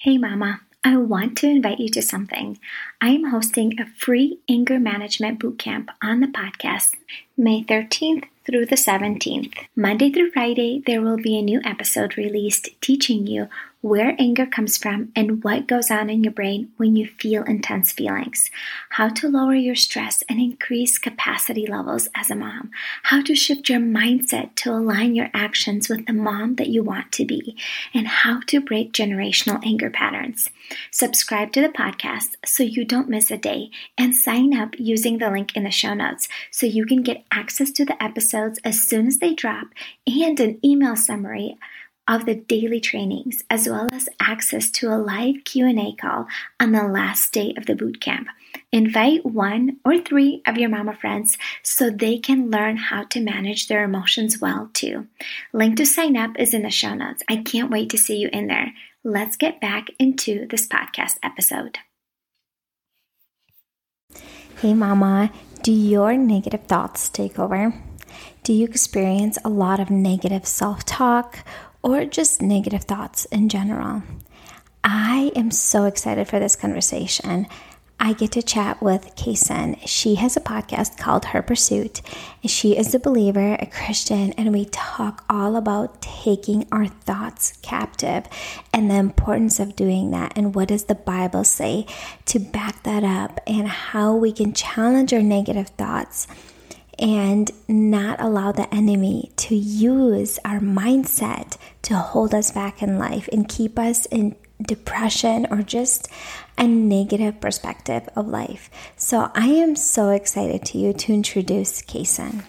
Hey, Mama. I want to invite you to something. I am hosting a free anger management bootcamp on the podcast May 13th through the 17th. Monday through Friday, there will be a new episode released teaching you where anger comes from and what goes on in your brain when you feel intense feelings, how to lower your stress and increase capacity levels as a mom, how to shift your mindset to align your actions with the mom that you want to be, and how to break generational anger patterns. Subscribe to the podcast so you don't miss a day and sign up using the link in the show notes so you can get access to the episodes as soon as they drop and an email summary of the daily trainings as well as access to a live Q&A call on the last day of the boot camp. Invite one or three of your mama friends so they can learn how to manage their emotions well too. Link to sign up is in the show notes. I can't wait to see you in there. Let's get back into this podcast episode. Hey mama, do your negative thoughts take over? Do you experience a lot of negative self talk or just negative thoughts in general. I am so excited for this conversation. I get to chat with Cason. She has a podcast called Her Pursuit. She is a believer, a Christian, and we talk all about taking our thoughts captive and the importance of doing that and what does the Bible say to back that up and how we can challenge our negative thoughts and not allow the enemy to use our mindset to hold us back in life and keep us in depression or just a negative perspective of life. So I am so excited to you to introduce Cason.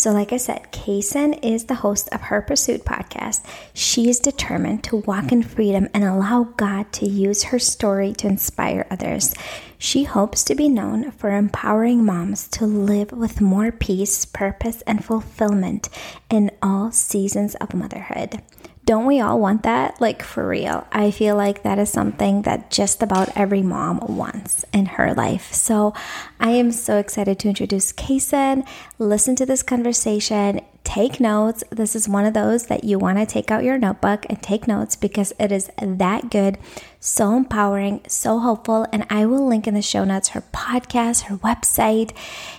So, like I said, Cason is the host of Her Pursuit podcast. She is determined to walk in freedom and allow God to use her story to inspire others. She hopes to be known for empowering moms to live with more peace, purpose, and fulfillment in all seasons of motherhood. Don't we all want that? Like, for real. I feel like that is something that just about every mom wants in her life. So, I am so excited to introduce Cason. Listen to this conversation. Take notes. This is one of those that you want to take out your notebook and take notes because it is that good, so empowering, so helpful. And I will link in the show notes her podcast, her website,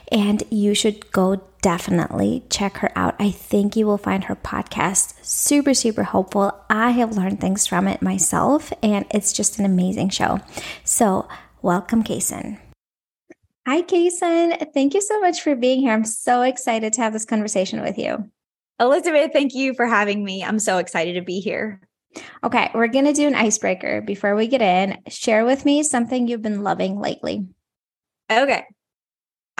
and you should go definitely check her out. I think you will find her podcast super, super helpful. I have learned things from it myself, and it's just an amazing show. So, welcome, Cason. Hi, Cason. Thank you so much for being here. I'm so excited to have this conversation with you. Elizabeth, thank you for having me. I'm so excited to be here. Okay, we're going to do an icebreaker before we get in. Share with me something you've been loving lately. Okay.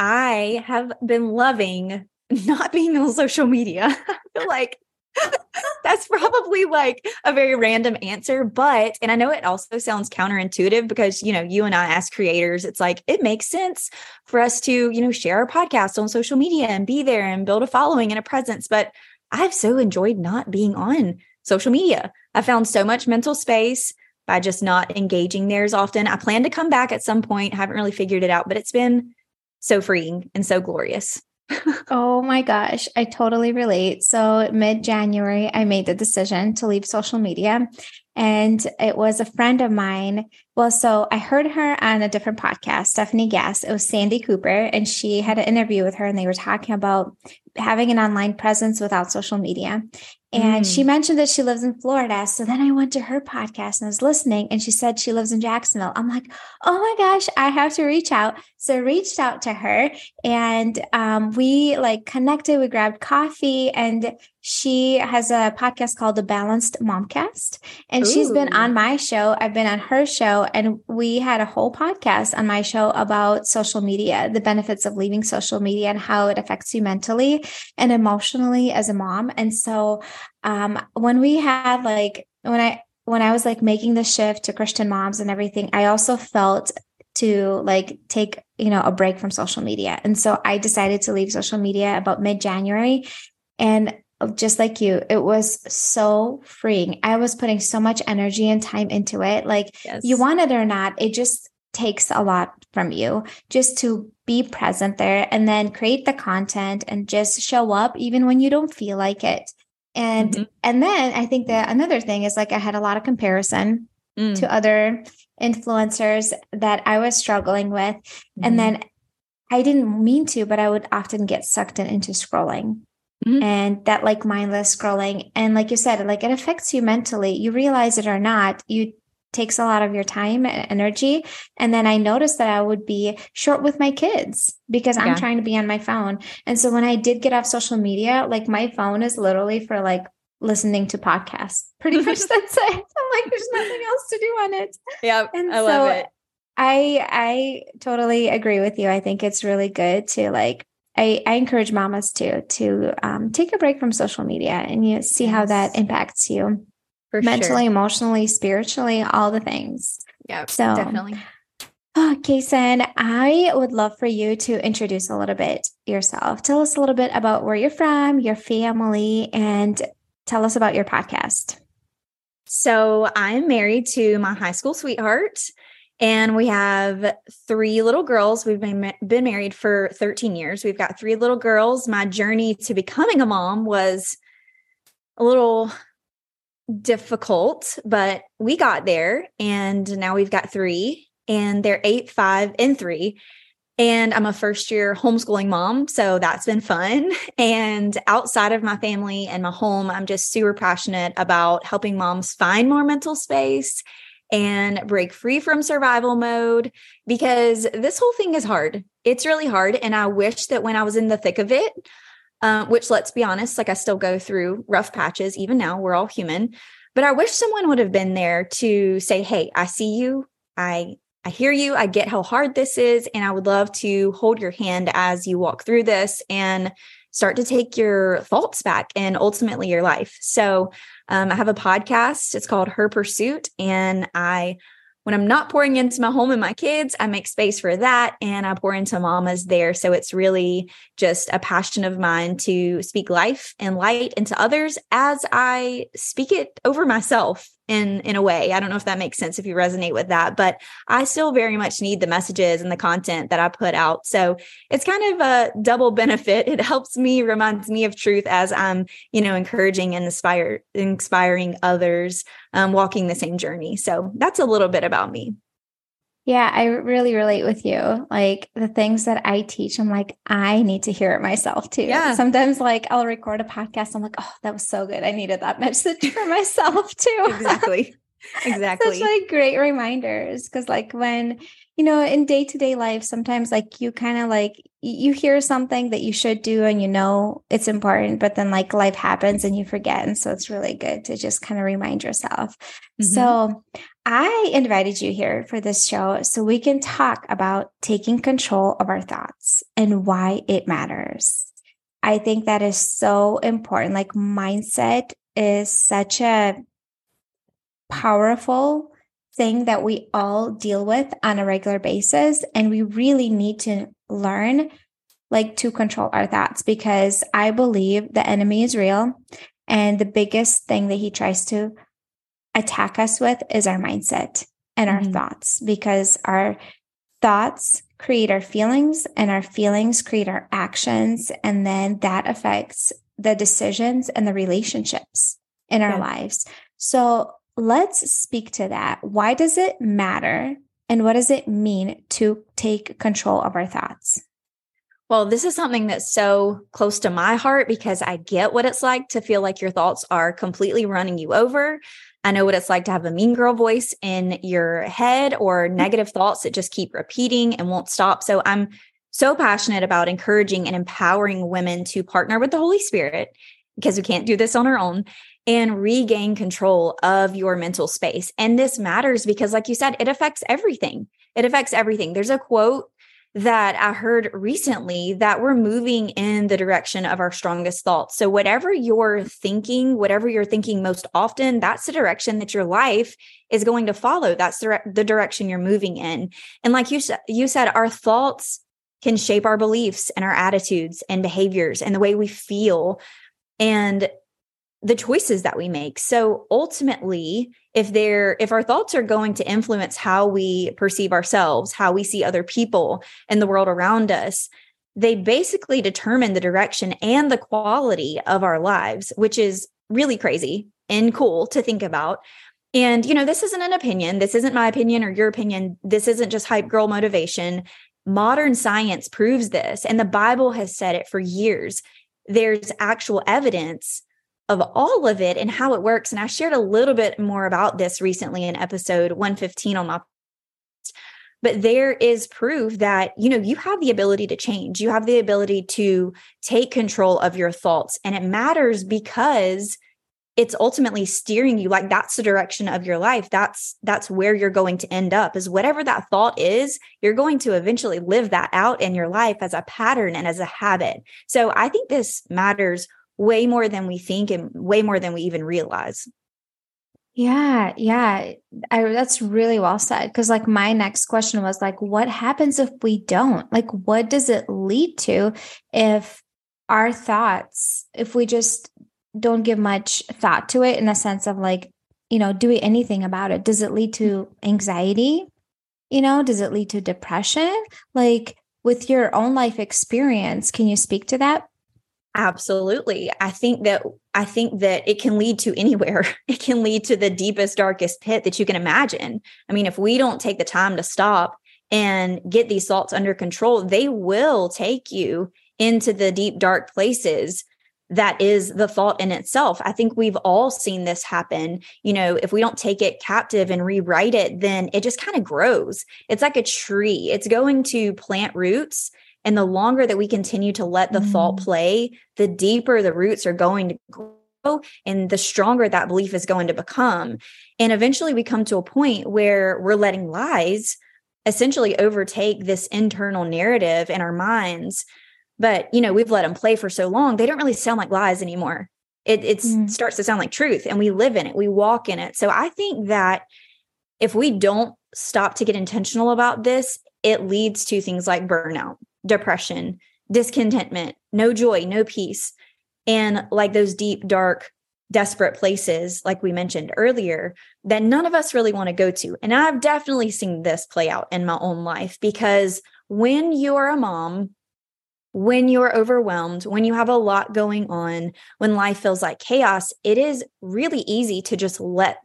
I have been loving not being on social media. I feel like that's probably like a very random answer, but, and I know it also sounds counterintuitive because, you know, you and I, as creators, it's like it makes sense for us to, you know, share our podcast on social media and be there and build a following and a presence. But I've so enjoyed not being on social media. I found so much mental space by just not engaging there as often. I plan to come back at some point, haven't really figured it out, but it's been so freeing and so glorious. oh my gosh, I totally relate. So, mid January, I made the decision to leave social media. And it was a friend of mine. Well, so I heard her on a different podcast, Stephanie Gass. It was Sandy Cooper, and she had an interview with her, and they were talking about having an online presence without social media. And mm. she mentioned that she lives in Florida. So then I went to her podcast and I was listening, and she said she lives in Jacksonville. I'm like, oh my gosh, I have to reach out. So I reached out to her, and um, we like connected. We grabbed coffee, and she has a podcast called the Balanced Momcast, and Ooh. she's been on my show. I've been on her show, and we had a whole podcast on my show about social media, the benefits of leaving social media, and how it affects you mentally and emotionally as a mom. And so um, when we had like when I when I was like making the shift to Christian moms and everything, I also felt to like take you know a break from social media and so i decided to leave social media about mid-january and just like you it was so freeing i was putting so much energy and time into it like yes. you want it or not it just takes a lot from you just to be present there and then create the content and just show up even when you don't feel like it and mm-hmm. and then I think that another thing is like I had a lot of comparison mm. to other influencers that I was struggling with. Mm-hmm. And then I didn't mean to, but I would often get sucked in, into scrolling. Mm-hmm. And that like mindless scrolling. And like you said, like it affects you mentally. You realize it or not, you takes a lot of your time and energy. And then I noticed that I would be short with my kids because I'm trying to be on my phone. And so when I did get off social media, like my phone is literally for like listening to podcasts. Pretty much that's it. I'm like, there's nothing else to do on it. Yeah. And I so love it. I I totally agree with you. I think it's really good to like I, I encourage mamas to to um, take a break from social media and you see yes. how that impacts you For mentally, sure. emotionally, spiritually, all the things. Yeah, so definitely. Okay, Sen, I would love for you to introduce a little bit yourself. Tell us a little bit about where you're from, your family, and tell us about your podcast. So, I'm married to my high school sweetheart. And we have three little girls. We've been, been married for 13 years. We've got three little girls. My journey to becoming a mom was a little difficult, but we got there. And now we've got three, and they're eight, five, and three. And I'm a first year homeschooling mom. So that's been fun. And outside of my family and my home, I'm just super passionate about helping moms find more mental space and break free from survival mode because this whole thing is hard. It's really hard. And I wish that when I was in the thick of it, uh, which let's be honest, like I still go through rough patches, even now, we're all human. But I wish someone would have been there to say, Hey, I see you. I I hear you. I get how hard this is. And I would love to hold your hand as you walk through this and start to take your thoughts back and ultimately your life. So um, I have a podcast. It's called Her Pursuit. And I, when I'm not pouring into my home and my kids, I make space for that and I pour into mamas there. So it's really just a passion of mine to speak life and light into others as I speak it over myself in in a way. I don't know if that makes sense if you resonate with that, but I still very much need the messages and the content that I put out. So it's kind of a double benefit. It helps me, reminds me of truth as I'm, you know, encouraging and inspire inspiring others um, walking the same journey. So that's a little bit about me. Yeah, I really relate with you. Like the things that I teach, I'm like, I need to hear it myself too. Yeah. Sometimes, like, I'll record a podcast. I'm like, oh, that was so good. I needed that message for myself too. exactly. Exactly. Such like great reminders. Cause, like, when, you know, in day to day life, sometimes like you kind of like, you hear something that you should do and you know it's important, but then like life happens and you forget. And so it's really good to just kind of remind yourself. Mm-hmm. So I invited you here for this show so we can talk about taking control of our thoughts and why it matters. I think that is so important. Like, mindset is such a powerful thing that we all deal with on a regular basis. And we really need to learn like to control our thoughts because I believe the enemy is real. And the biggest thing that he tries to attack us with is our mindset and our mm-hmm. thoughts because our thoughts create our feelings and our feelings create our actions and then that affects the decisions and the relationships in our yeah. lives so let's speak to that why does it matter and what does it mean to take control of our thoughts well, this is something that's so close to my heart because I get what it's like to feel like your thoughts are completely running you over. I know what it's like to have a mean girl voice in your head or mm-hmm. negative thoughts that just keep repeating and won't stop. So I'm so passionate about encouraging and empowering women to partner with the Holy Spirit because we can't do this on our own and regain control of your mental space. And this matters because, like you said, it affects everything. It affects everything. There's a quote that I heard recently that we're moving in the direction of our strongest thoughts. So, whatever you're thinking, whatever you're thinking most often, that's the direction that your life is going to follow. That's the, direction you're moving in. And, like you, you said, our thoughts can shape our beliefs and our attitudes and behaviors and the way we feel. And the choices that we make. So ultimately, if they're if our thoughts are going to influence how we perceive ourselves, how we see other people and the world around us, they basically determine the direction and the quality of our lives, which is really crazy and cool to think about. And, you know, this isn't an opinion. This isn't my opinion or your opinion. This isn't just hype girl motivation. Modern science proves this, and the Bible has said it for years. There's actual evidence of all of it and how it works. And I shared a little bit more about this recently in episode 115 on my but there is proof that you know you have the ability to change. You have the ability to take control of your thoughts and it matters because it's ultimately steering you like that's the direction of your life. That's that's where you're going to end up is whatever that thought is you're going to eventually live that out in your life as a pattern and as a habit. So i think this matters way more than we think and way more than we even realize yeah, yeah. I, that's really well said. Because, like, my next question was, like, what happens if we don't? Like, what does it lead to if our thoughts, if we just don't give much thought to it in a sense of like, you know, doing anything about it? Does it lead to mm-hmm. anxiety? You know, does it lead to depression? Like with your own life experience, can you speak to that? Absolutely. I think that I think that it can lead to anywhere. It can lead to the deepest darkest pit that you can imagine. I mean, if we don't take the time to stop and get these thoughts under control, they will take you into the deep dark places that is the thought in itself. I think we've all seen this happen. You know, if we don't take it captive and rewrite it, then it just kind of grows. It's like a tree, it's going to plant roots. And the longer that we continue to let the mm. thought play, the deeper the roots are going to grow and the stronger that belief is going to become. And eventually we come to a point where we're letting lies essentially overtake this internal narrative in our minds but, you know, we've let them play for so long, they don't really sound like lies anymore. It it mm. starts to sound like truth and we live in it, we walk in it. So I think that if we don't stop to get intentional about this, it leads to things like burnout, depression, discontentment, no joy, no peace, and like those deep, dark, desperate places, like we mentioned earlier, that none of us really want to go to. And I've definitely seen this play out in my own life because when you're a mom when you're overwhelmed, when you have a lot going on, when life feels like chaos, it is really easy to just let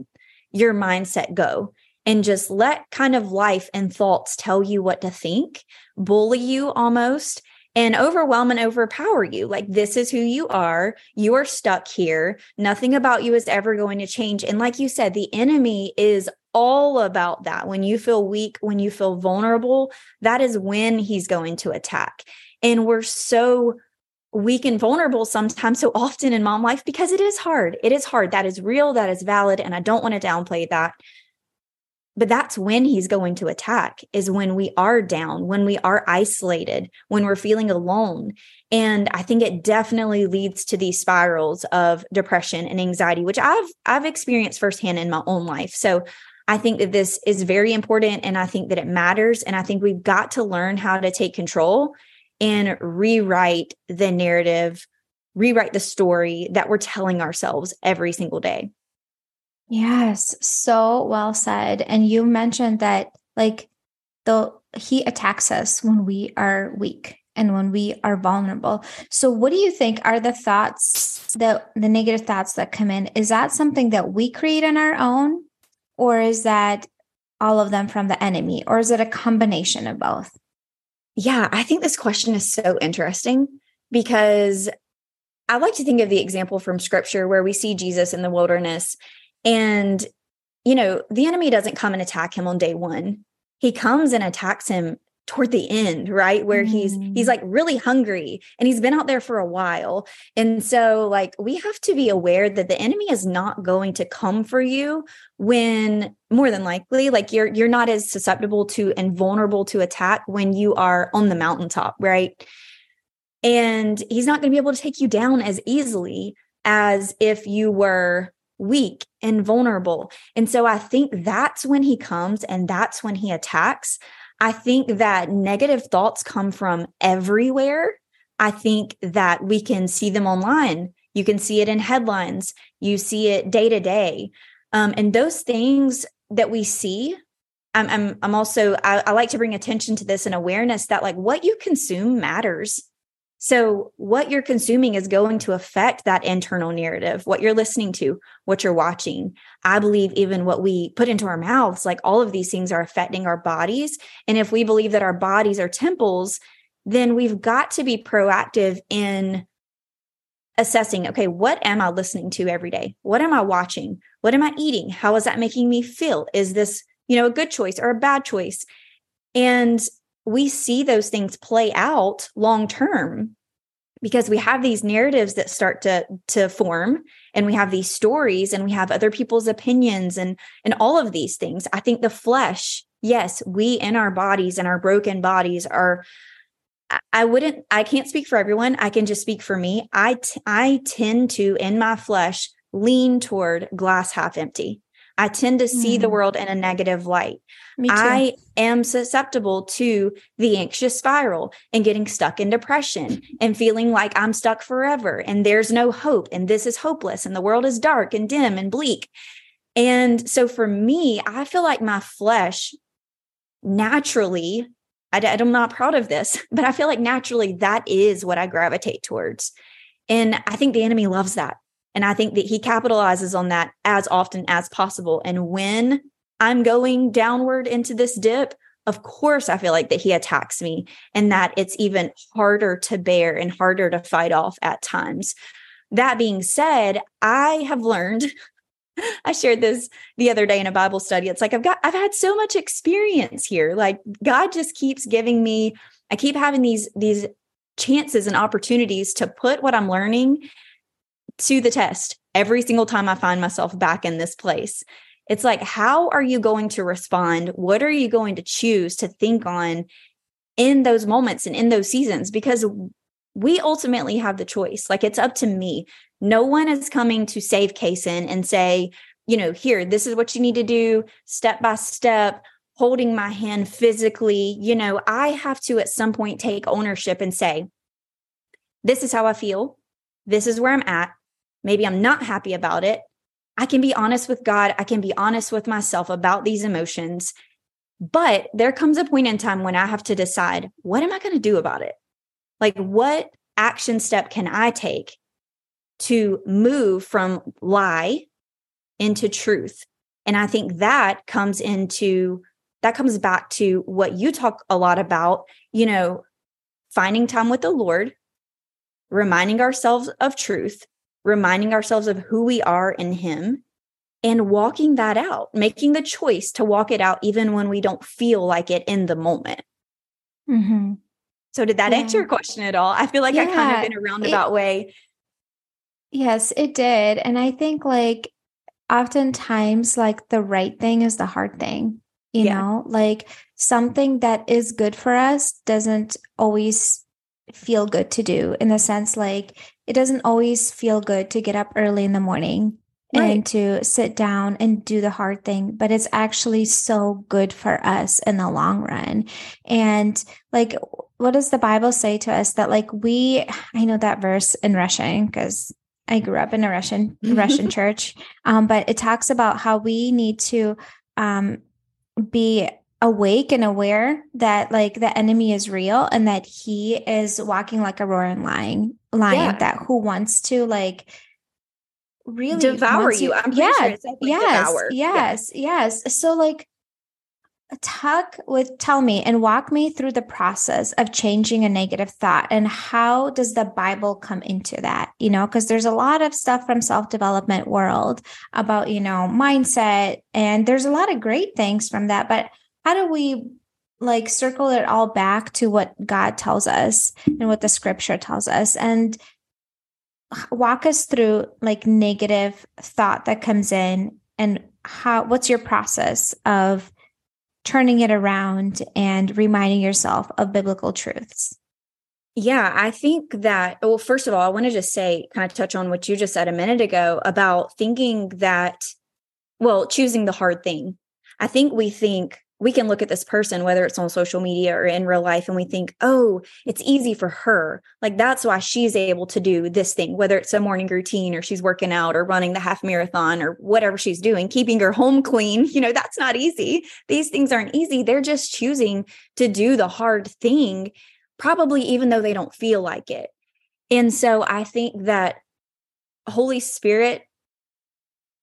your mindset go and just let kind of life and thoughts tell you what to think, bully you almost, and overwhelm and overpower you. Like, this is who you are. You are stuck here. Nothing about you is ever going to change. And like you said, the enemy is all about that. When you feel weak, when you feel vulnerable, that is when he's going to attack. And we're so weak and vulnerable sometimes so often in mom life because it is hard. It is hard. That is real. That is valid. And I don't want to downplay that. But that's when he's going to attack, is when we are down, when we are isolated, when we're feeling alone. And I think it definitely leads to these spirals of depression and anxiety, which I've I've experienced firsthand in my own life. So I think that this is very important and I think that it matters. And I think we've got to learn how to take control and rewrite the narrative, rewrite the story that we're telling ourselves every single day. Yes, so well said. And you mentioned that like the he attacks us when we are weak and when we are vulnerable. So what do you think are the thoughts that the negative thoughts that come in? Is that something that we create on our own or is that all of them from the enemy or is it a combination of both? Yeah, I think this question is so interesting because I like to think of the example from scripture where we see Jesus in the wilderness and you know, the enemy doesn't come and attack him on day 1. He comes and attacks him toward the end right? Where he's he's like really hungry and he's been out there for a while. And so like we have to be aware that the enemy is not going to come for you when more than likely like you're you're not as susceptible to and vulnerable to attack when you are on the mountaintop right? And he's not going to be able to take you down as easily as if you were weak and vulnerable and so i think that's when he comes and that's when he attacks I think that negative thoughts come from everywhere. I think that we can see them online. You can see it in headlines. You see it day to day. Um, and those things that we see, I'm, I'm, I'm also, I, I like to bring attention to this and awareness that like what you consume matters. So, what you're consuming is going to affect that internal narrative, what you're listening to, what you're watching. I believe even what we put into our mouths, like all of these things are affecting our bodies. And if we believe that our bodies are temples, then we've got to be proactive in assessing okay, what am I listening to every day? What am I watching? What am I eating? How is that making me feel? Is this, you know, a good choice or a bad choice? And we see those things play out long term because we have these narratives that start to to form and we have these stories and we have other people's opinions and and all of these things. I think the flesh yes we in our bodies and our broken bodies are i wouldn't i can't speak for everyone. I can just speak for me. I t- I tend to in my flesh lean toward glass half empty I tend to see mm. the world in a negative light. I am susceptible to the anxious spiral and getting stuck in depression and feeling like I'm stuck forever and there's no hope and this is hopeless and the world is dark and dim and bleak. And so for me, I feel like my flesh naturally, I, I'm not proud of this, but I feel like naturally that is what I gravitate towards. And I think the enemy loves that. And I think that he capitalizes on that as often as possible. And when I'm going downward into this dip, of course, I feel like that he attacks me and that it's even harder to bear and harder to fight off at times. That being said, I have learned. I shared this the other day in a Bible study. It's like I've got I've had so much experience here. Like God just keeps giving me I keep having these these chances and opportunities to put what I'm learning to the test every single time I find myself back in this place. It's like, how are you going to respond? What are you going to choose to think on in those moments and in those seasons? Because we ultimately have the choice. Like, it's up to me. No one is coming to save Cason and say, you know, here, this is what you need to do step by step, holding my hand physically. You know, I have to at some point take ownership and say, this is how I feel. This is where I'm at. Maybe I'm not happy about it. I can be honest with God. I can be honest with myself about these emotions. But there comes a point in time when I have to decide what am I going to do about it? Like, what action step can I take to move from lie into truth? And I think that comes into that comes back to what you talk a lot about, you know, finding time with the Lord, reminding ourselves of truth, reminding ourselves of who we are in Him and walking that out, making the choice to walk it out even when we don't feel like it in the moment. Mm-hmm. So, did that yeah. answer your question at all? I feel like yeah, I kind of in a roundabout it, way. Yes, it did. And I think like oftentimes, like the right thing is the hard thing, you yeah. know, like something that is good for us doesn't always feel good to do in the sense like it doesn't always feel good to get up early in the morning right. and to sit down and do the hard thing, but it's actually so good for us in the long run. And like, what does the Bible say to us that like we, I know that verse in Russian because I grew up in a Russian Russian church, um, but it talks about how we need to um, be awake and aware that like the enemy is real and that he is walking like a roaring lion lion yeah. that who wants to like really devour you. I'm yes, sure yes, devour. yes, yeah. yes. So like talk with tell me and walk me through the process of changing a negative thought and how does the bible come into that you know because there's a lot of stuff from self-development world about you know mindset and there's a lot of great things from that but how do we like circle it all back to what God tells us and what the scripture tells us and walk us through like negative thought that comes in and how what's your process of turning it around and reminding yourself of biblical truths yeah, I think that, well, first of all, I want to just say, kind of touch on what you just said a minute ago about thinking that, well, choosing the hard thing. I think we think we can look at this person, whether it's on social media or in real life, and we think, oh, it's easy for her. Like that's why she's able to do this thing, whether it's a morning routine or she's working out or running the half marathon or whatever she's doing, keeping her home clean. You know, that's not easy. These things aren't easy. They're just choosing to do the hard thing, probably even though they don't feel like it. And so I think that Holy Spirit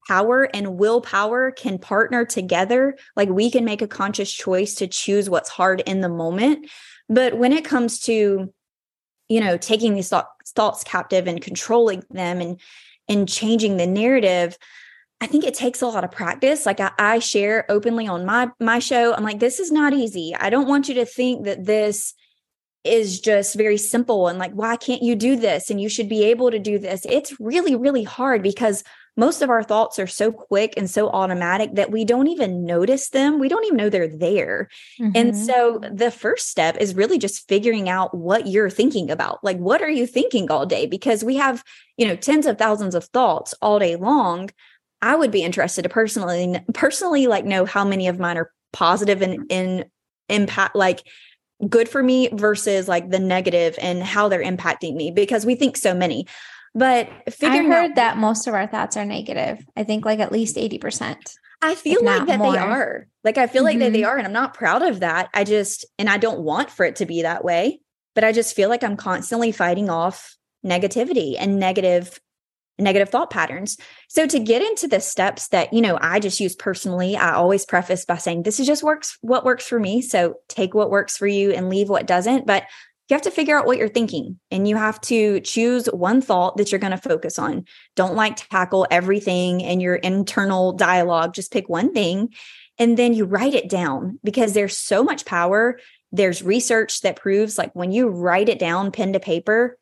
power and willpower can partner together. Like we can make a conscious choice to choose what's hard in the moment. But when it comes to, you know, taking these thoughts captive and controlling them and and changing the narrative, I think it takes a lot of practice. Like I, I share openly on my my show, I'm like, this is not easy. I don't want you to think that this is just very simple and like, why can't you do this? And you should be able to do this. It's really, really hard because most of our thoughts are so quick and so automatic that we don't even notice them. We don't even know they're there. Mm-hmm. And so the first step is really just figuring out what you're thinking about. Like, what are you thinking all day? Because we have, you know, tens of thousands of thoughts all day long. I would be interested to personally, personally, like know how many of mine are positive and in impact, like good for me versus like the negative and how they're impacting me because we think so many. But figuring I heard out, that most of our thoughts are negative. I think like at least 80%. I feel like that more. they are. Like I feel mm-hmm. like that they are. And I'm not proud of that. I just, and I don't want for it to be that way. But I just feel like I'm constantly fighting off negativity and negative negative thought patterns. So to get into the steps that, you know, I just use personally, I always preface by saying this is just works what works for me. So take what works for you and leave what doesn't, but you have to figure out what you're thinking and you have to choose one thought that you're going to focus on. Don't like tackle everything in your internal dialogue, just pick one thing and then you write it down because there's so much power. There's research that proves like when you write it down pen to paper,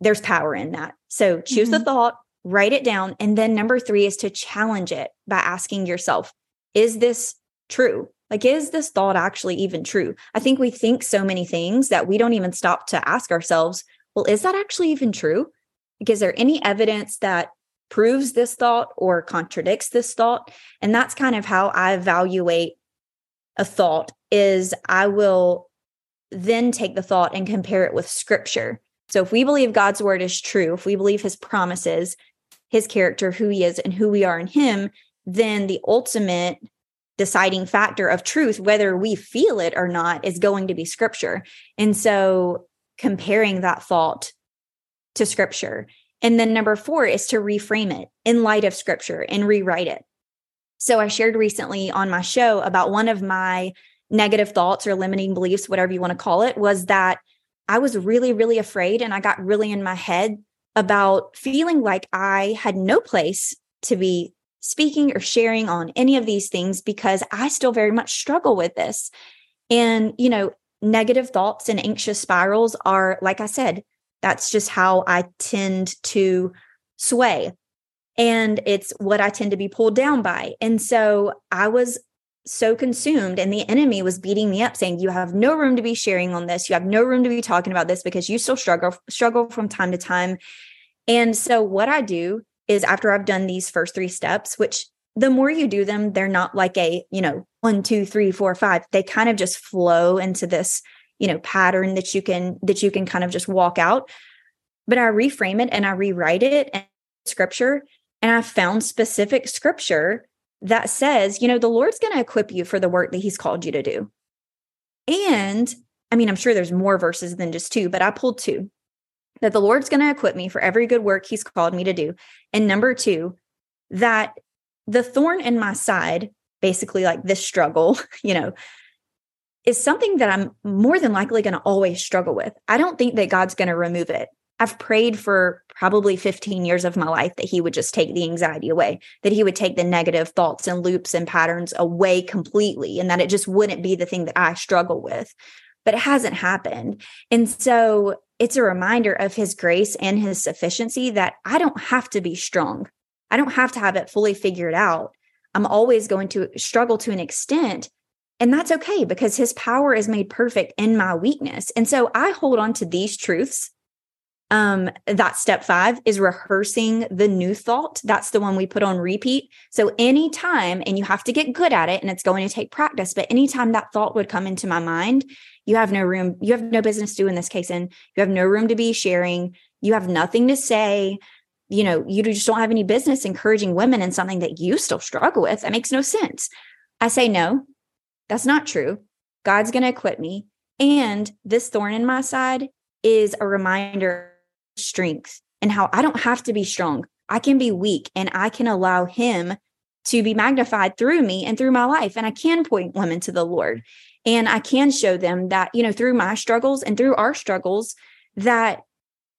there's power in that. So choose mm-hmm. the thought, write it down. And then number three is to challenge it by asking yourself, is this true? Like, is this thought actually even true? I think we think so many things that we don't even stop to ask ourselves, well, is that actually even true? Like, is there any evidence that proves this thought or contradicts this thought? And that's kind of how I evaluate a thought is I will then take the thought and compare it with scripture so if we believe God's word is true, if we believe his promises, his character, who he is, and who we are in him, then the ultimate deciding factor of truth, whether we feel it or not, is going to be scripture. And so comparing that thought to scripture. And then number four is to reframe it in light of scripture and rewrite it. So I shared recently on my show about one of my negative thoughts or limiting beliefs, whatever you want to call it, was that I was really, really afraid. And I got really in my head about feeling like I had no place to be speaking or sharing on any of these things because I still very much struggle with this. And, you know, negative thoughts and anxious spirals are, like I said, that's just how I tend to sway. And it's what I tend to be pulled down by. And so I was so consumed and the enemy was beating me up saying you have no room to be sharing on this you have no room to be talking about this because you still struggle struggle from time to time and so what i do is after i've done these first three steps which the more you do them they're not like a you know one two three four five. They kind of just flow into this you know pattern that you can that you can kind of just walk out. But i reframe it and i rewrite it and scripture and i found specific scripture that says, you know, the Lord's going to equip you for the work that He's called you to do. And I mean, I'm sure there's more verses than just two, but I pulled two that the Lord's going to equip me for every good work He's called me to do. And number two, that the thorn in my side, basically like this struggle, you know, is something that I'm more than likely going to always struggle with. I don't think that God's going to remove it. I've prayed for probably 15 years of my life that he would just take the anxiety away, that he would take the negative thoughts and loops and patterns away completely, and that it just wouldn't be the thing that I struggle with. But it hasn't happened. And so it's a reminder of his grace and his sufficiency that I don't have to be strong. I don't have to have it fully figured out. I'm always going to struggle to an extent. And that's okay because his power is made perfect in my weakness. And so I hold on to these truths um, that step five is rehearsing the new thought. That's the one we put on repeat. So anytime, and you have to get good at it, and it's going to take practice, but anytime that thought would come into my mind, you have no room, you have no business doing this Cason, you have no room to be sharing, you have nothing to say. You know, you just don't have any business encouraging women in something that you still struggle with. That makes no sense. I say, no, that's not true. God's going to equip me. And this thorn in my side is a reminder strength and how I don't have to be strong. I can be weak and I can allow him to be magnified through me and through my life. And I can point women to the Lord. And I can show them that, you know, through my struggles and through our struggles, that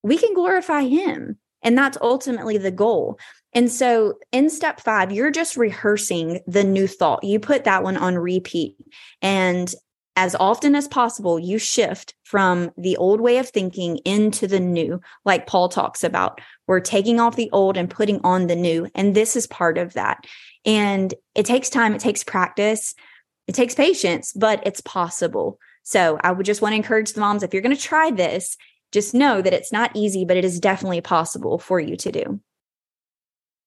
we can glorify him. And that's ultimately the goal. And so in step five, you're just rehearsing the new thought. You put that one on repeat. And as often as possible, you shift from the old way of thinking into the new, like Paul talks about. We're taking off the old and putting on the new. And this is part of that. And it takes time, it takes practice, it takes patience, but it's possible. So I would just want to encourage the moms if you're going to try this, just know that it's not easy, but it is definitely possible for you to do.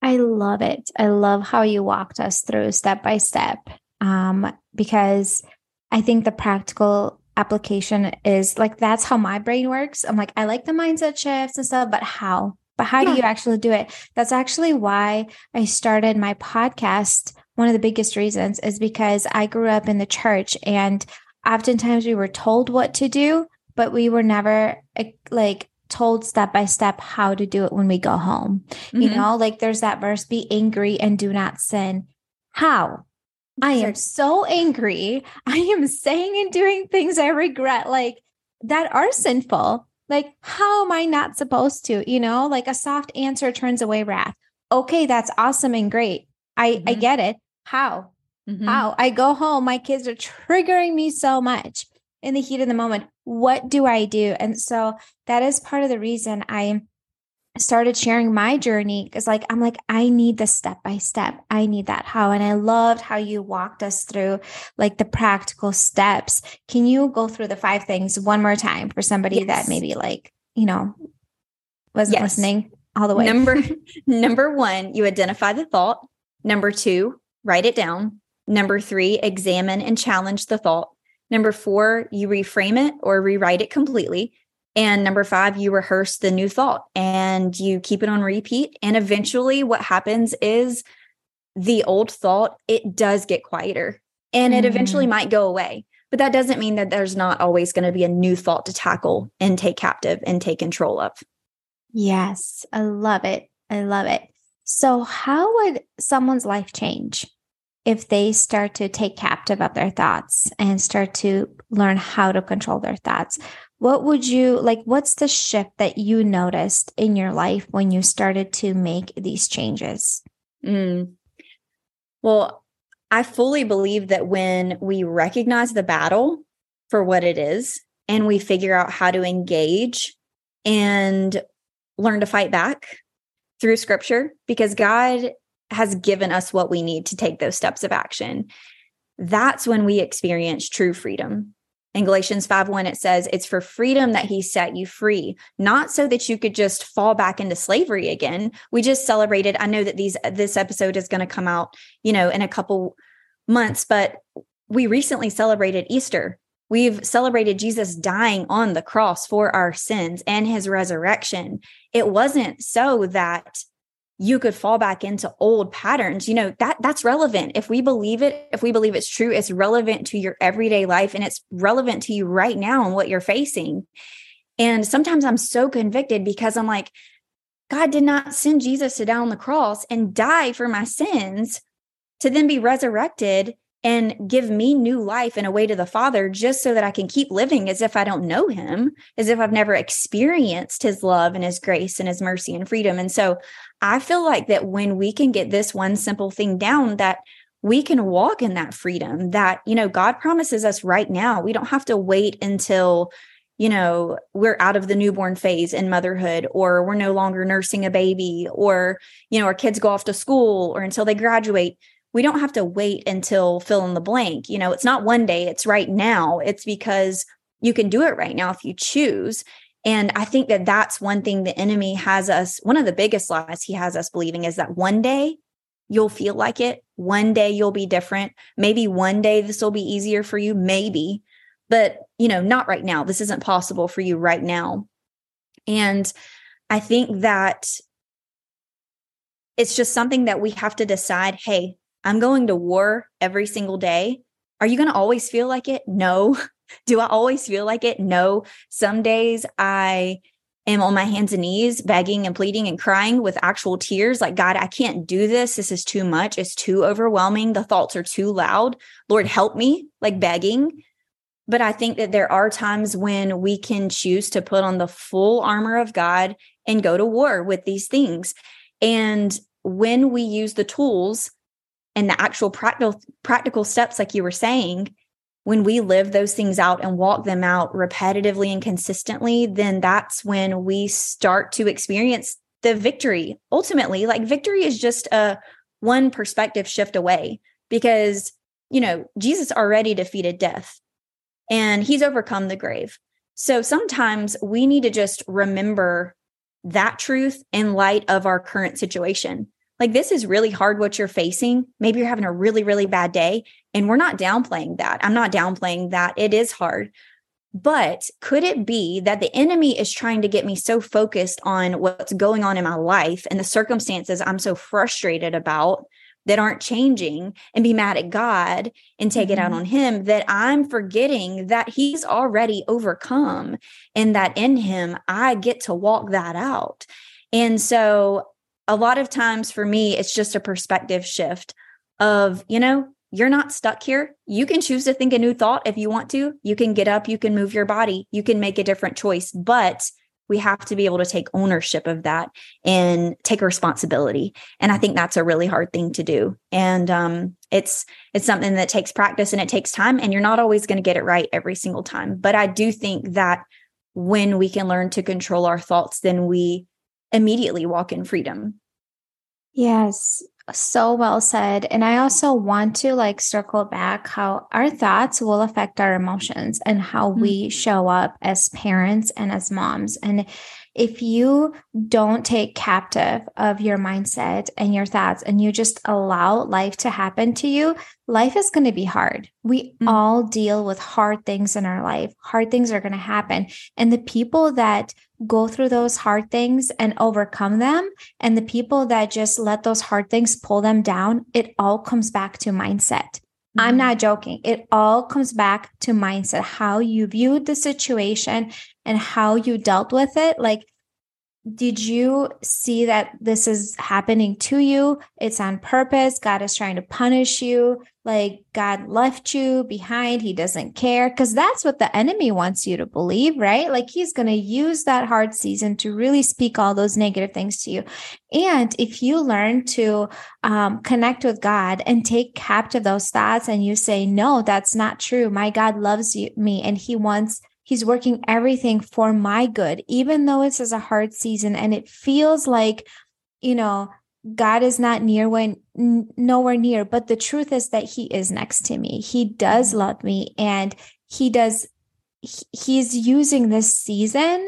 I love it. I love how you walked us through step by step um, because I think the practical application is like that's how my brain works. I'm like, I like the mindset shifts and stuff, but how? But how yeah. do you actually do it? That's actually why I started my podcast. One of the biggest reasons is because I grew up in the church and oftentimes we were told what to do, but we were never like told step by step how to do it when we go home. Mm-hmm. You know, like there's that verse be angry and do not sin. How? I am so angry. I am saying and doing things I regret, like that are sinful. Like, how am I not supposed to? You know, like a soft answer turns away wrath. Okay, that's awesome and great. I mm-hmm. I get it. How? Mm-hmm. How? I go home, my kids are triggering me so much in the heat of the moment. What do I do? And so that is part of the reason I started sharing my journey because like i'm like i need the step by step i need that how and i loved how you walked us through like the practical steps can you go through the five things one more time for somebody yes. that maybe like you know wasn't yes. listening all the way number number one you identify the thought number two write it down number three examine and challenge the thought number four you reframe it or rewrite it completely and number five, you rehearse the new thought and you keep it on repeat. And eventually, what happens is the old thought, it does get quieter and it eventually mm. might go away. But that doesn't mean that there's not always going to be a new thought to tackle and take captive and take control of. Yes, I love it. I love it. So, how would someone's life change if they start to take captive of their thoughts and start to learn how to control their thoughts? what would you like what's the shift that you noticed in your life when you started to make these changes mm. well i fully believe that when we recognize the battle for what it is and we figure out how to engage and learn to fight back through scripture because god has given us what we need to take those steps of action that's when we experience true freedom in Galatians 5 1, it says, It's for freedom that he set you free, not so that you could just fall back into slavery again. We just celebrated. I know that these this episode is going to come out, you know, in a couple months, but we recently celebrated Easter. We've celebrated Jesus dying on the cross for our sins and his resurrection. It wasn't so that you could fall back into old patterns. You know that that's relevant. If we believe it if we believe it's true it's relevant to your everyday life and it's relevant to you right now and what you're facing. And sometimes i'm so convicted because i'm like god did not send jesus to die on the cross and die for my sins to then be resurrected and give me new life and a way to the Father just so that I can keep living as if I don't know Him, as if I've never experienced His love and His grace and His mercy and freedom. And so I feel like that when we can get this one simple thing down, that we can walk in that freedom that, you know, God promises us right now. We don't have to wait until you know, we're out of the newborn phase in motherhood, or we're no longer nursing a baby, or, you know, our kids go off to school, or until they graduate we don't have to wait until fill in the blank. You know, it's not one day, it's right now. It's because you can do it right now if you choose. And I think that that's one thing the enemy has us, one of the biggest lies he has us believing is that one day you'll feel like it. One day you'll be different. Maybe one day this will be easier for you. Maybe, but you know, not right now. This isn't possible for you right now. And I think that it's just something that we have to decide hey, I'm going to war every single day. Are you going to always feel like it? No. Do I always feel like it? No. Some days I am on my hands and knees, begging and pleading and crying with actual tears, like, God, I can't do this. This is too much. It's too overwhelming. The thoughts are too loud. Lord, help me, like begging. But I think that there are times when we can choose to put on the full armor of God and go to war with these things. And when we use the tools and the actual practical practical steps like you were saying, when we live those things out and walk them out repetitively and consistently, then that's when we start to experience the victory. Ultimately, like victory is just a one perspective shift away because, you know, Jesus already defeated death and he's overcome the grave. So sometimes we need to just remember that truth in light of our current situation like this is really hard what you're facing. Maybe you're having a really, really bad day. And we're not downplaying that. I'm not downplaying that. It is hard. But could it be that the enemy is trying to get me so focused on what's going on in my life and the circumstances I'm so frustrated about that aren't changing and be mad at God and take it out mm-hmm. on Him that I'm forgetting that He's already overcome and that in Him I get to walk that out. And so a lot of times for me, it's just a perspective shift of, you know, you're not stuck here. You can choose to think a new thought if you want to. You can get up, you can move your body, you can make a different choice, but we have to be able to take ownership of that and take responsibility and i think that's a really hard thing to do and um, it's it's something that takes practice and it takes time and you're not always going to get it right every single time but i do think that when we can learn to control our thoughts then we immediately walk in freedom. Yes, so well said. And I also want to like circle back how our thoughts will affect our emotions and how mm-hmm. we show up as parents and as moms. And if you don't take captive of your mindset and your thoughts and you just allow life to happen to you, life is going to be hard. We mm-hmm. all deal with hard things in our life. Hard things are going to happen. And the people that go through those hard things and overcome them, and the people that just let those hard things pull them down, it all comes back to mindset. I'm mm-hmm. not joking. It all comes back to mindset, how you viewed the situation and how you dealt with it. Like, did you see that this is happening to you? It's on purpose. God is trying to punish you. Like God left you behind. He doesn't care. Because that's what the enemy wants you to believe, right? Like he's going to use that hard season to really speak all those negative things to you. And if you learn to um, connect with God and take captive those thoughts and you say, no, that's not true. My God loves you, me and he wants He's working everything for my good, even though this is a hard season and it feels like, you know, God is not near when nowhere near, but the truth is that he is next to me. He does mm-hmm. love me and he does he, he's using this season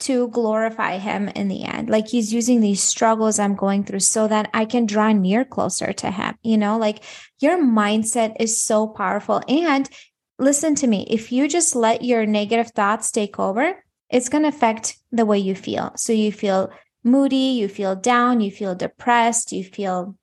to glorify him in the end. Like he's using these struggles I'm going through so that I can draw near closer to him. You know, like your mindset is so powerful and listen to me. If you just let your negative thoughts take over, it's going to affect the way you feel. So you feel moody, you feel down, you feel depressed, you feel,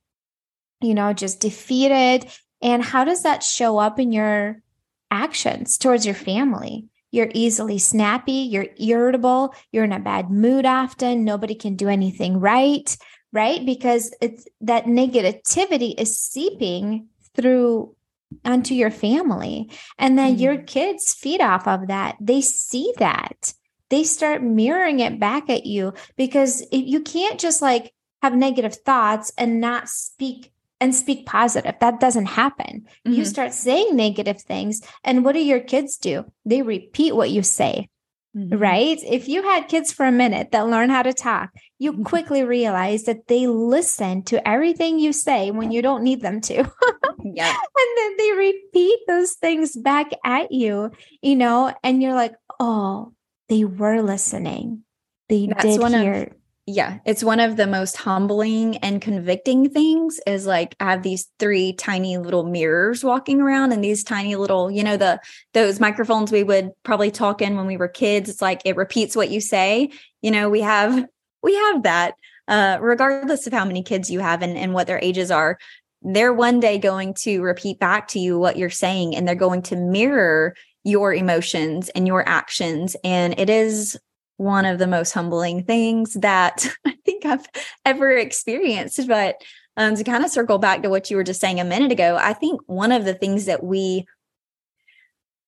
you know, just defeated. And how does that show up in your actions towards your family? You're easily snappy, you're irritable, you're in a bad mood often, nobody can do anything right, right? Because it's that negativity is seeping through onto your family. And then mm-hmm. your kids feed off of that. They see that. They start mirroring it back at you because if you can't just like have negative thoughts and not speak and speak positive. That doesn't happen. Mm-hmm. You start saying negative things. And what do your kids do? They repeat what you say. Mm-hmm. Right? If you had kids for a minute that learn how to talk, you mm-hmm. quickly realize that they listen to everything you say when you don't need them to. yeah. And then they repeat those things back at you, you know, and you're like, oh, they were listening. They That's did hear. Of, yeah, it's one of the most humbling and convicting things is like I have these three tiny little mirrors walking around and these tiny little, you know, the those microphones we would probably talk in when we were kids. It's like it repeats what you say. You know, we have we have that. Uh, regardless of how many kids you have and, and what their ages are, they're one day going to repeat back to you what you're saying and they're going to mirror your emotions and your actions. And it is one of the most humbling things that I think I've ever experienced. But um, to kind of circle back to what you were just saying a minute ago, I think one of the things that we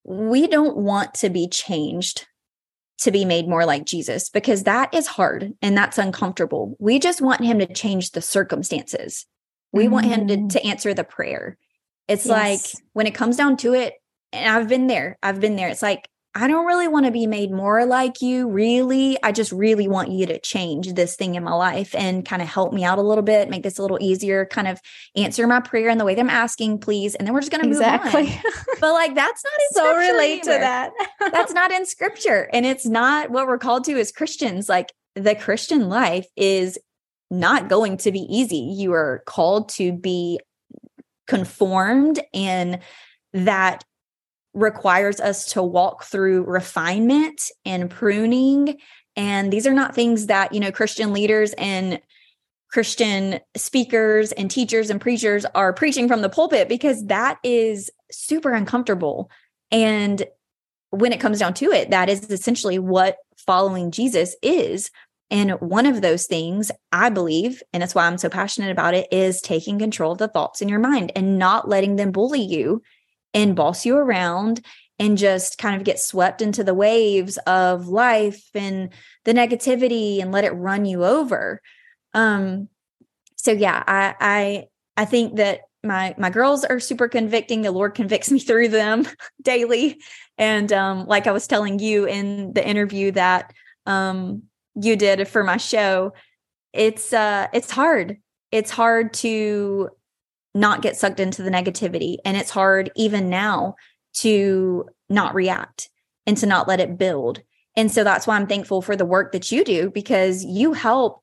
we don't want to be changed to be made more like Jesus because that is hard and that's uncomfortable. We just want him to change the circumstances. We mm. want him to, mm. to answer the prayer. It's yes. like when it comes down to it, and I've been there, I've been there. It's like, I don't really want to be made more like you, really. I just really want you to change this thing in my life and kind of help me out a little bit, make this a little easier, kind of answer my prayer in the way that I'm asking, please. And then we're just going to exactly. move on. But like, that's not in so relate to that. that's not in scripture. And it's not what we're called to as Christians. Like, the Christian life is not going to be easy. You are called to be conformed and that requires us to walk through refinement and pruning. And these are not things that you know christian leaders and christian speakers and teachers and preachers are preaching from the pulpit because that is super uncomfortable. And when it comes down to it that is essentially what following jesus is. And one of those things i believe and that's why i'm so passionate about it is taking control of the thoughts in your mind and not letting them bully you and boss you around and just kind of get swept into the waves of life and the negativity and let it run you over. Um so yeah i i i think that my my girls are super convicting. The lord convicts me through them daily. And um like i was telling you in the interview that um you did for my show it's uh it's hard. It's hard to not get sucked into the negativity. And it's hard even now to not react and to not let it build. And so that's why I'm thankful for the work that you do because you help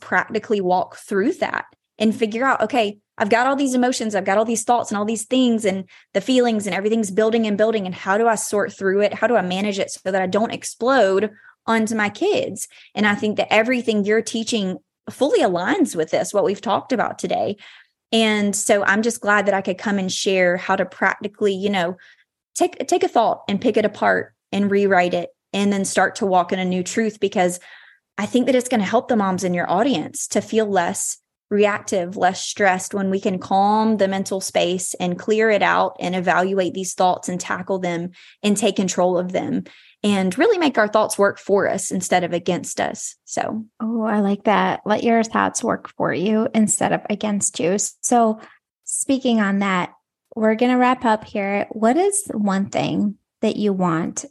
practically walk through that and figure out okay, I've got all these emotions, I've got all these thoughts and all these things and the feelings and everything's building and building. And how do I sort through it? How do I manage it so that I don't explode onto my kids? And I think that everything you're teaching fully aligns with this, what we've talked about today. And so I'm just glad that I could come and share how to practically, you know, take take a thought and pick it apart and rewrite it and then start to walk in a new truth because I think that it's going to help the moms in your audience to feel less reactive, less stressed when we can calm the mental space and clear it out and evaluate these thoughts and tackle them and take control of them and really make our thoughts work for us instead of against us. So, oh, I like that. Let your thoughts work for you instead of against you. So, speaking on that, we're going to wrap up here. What is one thing that you want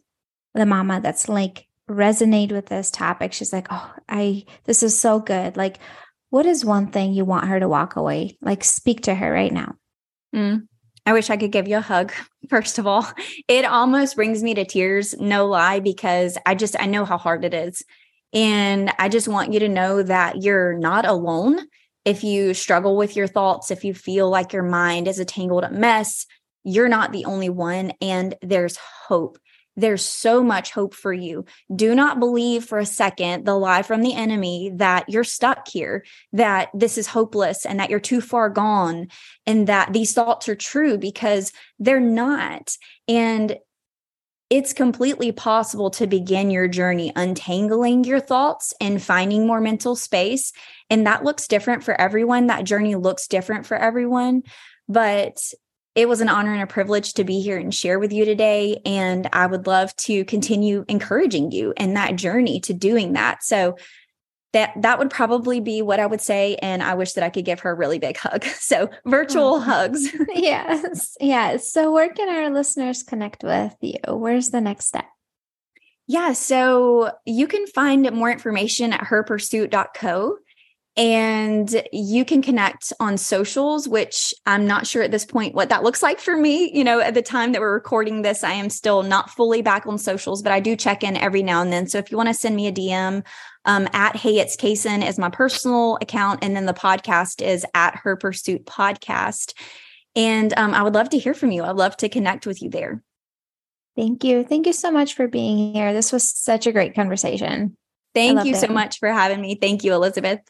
the mama that's like resonate with this topic? She's like, "Oh, I this is so good." Like, what is one thing you want her to walk away? Like, speak to her right now. Mm. I wish I could give you a hug. First of all, it almost brings me to tears, no lie, because I just, I know how hard it is. And I just want you to know that you're not alone. If you struggle with your thoughts, if you feel like your mind is a tangled up mess, you're not the only one. And there's hope. There's so much hope for you. Do not believe for a second the lie from the enemy that you're stuck here, that this is hopeless and that you're too far gone, and that these thoughts are true because they're not. And it's completely possible to begin your journey untangling your thoughts and finding more mental space. And that looks different for everyone. That journey looks different for everyone. But it was an honor and a privilege to be here and share with you today. And I would love to continue encouraging you in that journey to doing that. So that that would probably be what I would say. And I wish that I could give her a really big hug. So virtual oh. hugs. yes. Yes. So where can our listeners connect with you? Where's the next step? Yeah, so you can find more information at herpursuit.co. And you can connect on socials, which I'm not sure at this point what that looks like for me. You know, at the time that we're recording this, I am still not fully back on socials, but I do check in every now and then. So if you want to send me a DM, um, at Hey It's Cason is my personal account. And then the podcast is at Her Pursuit Podcast. And um, I would love to hear from you. I'd love to connect with you there. Thank you. Thank you so much for being here. This was such a great conversation. Thank you it. so much for having me. Thank you, Elizabeth.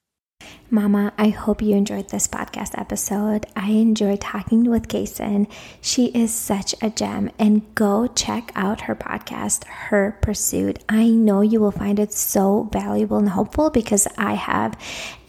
Mama, I hope you enjoyed this podcast episode. I enjoyed talking with Cason. She is such a gem, and go check out her podcast, Her Pursuit. I know you will find it so valuable and helpful because I have.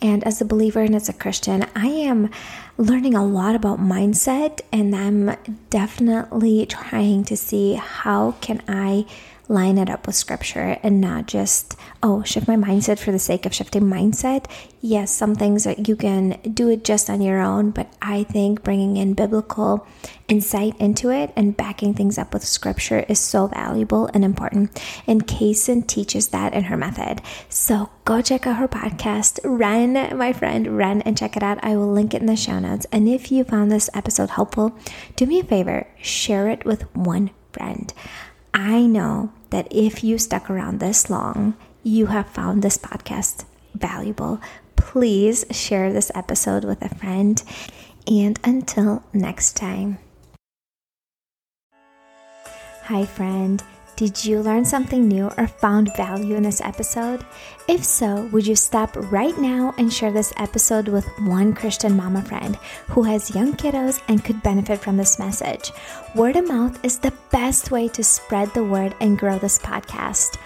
And as a believer and as a Christian, I am learning a lot about mindset, and I'm definitely trying to see how can I line it up with scripture and not just, oh, shift my mindset for the sake of shifting mindset. Yes, some things that you can do it just on your own, but I think bringing in biblical insight into it and backing things up with scripture is so valuable and important. And Cason teaches that in her method. So go check out her podcast. Run, my friend, run and check it out. I will link it in the show notes. And if you found this episode helpful, do me a favor, share it with one friend. I know that if you stuck around this long, you have found this podcast valuable. Please share this episode with a friend. And until next time. Hi, friend. Did you learn something new or found value in this episode? If so, would you stop right now and share this episode with one Christian mama friend who has young kiddos and could benefit from this message? Word of mouth is the best way to spread the word and grow this podcast.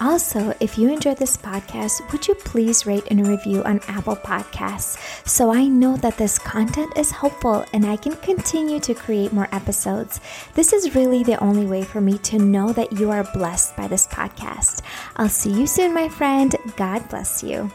Also, if you enjoyed this podcast, would you please rate and review on Apple Podcasts so I know that this content is helpful and I can continue to create more episodes? This is really the only way for me to know that you are blessed by this podcast. I'll see you soon, my friend. God bless you.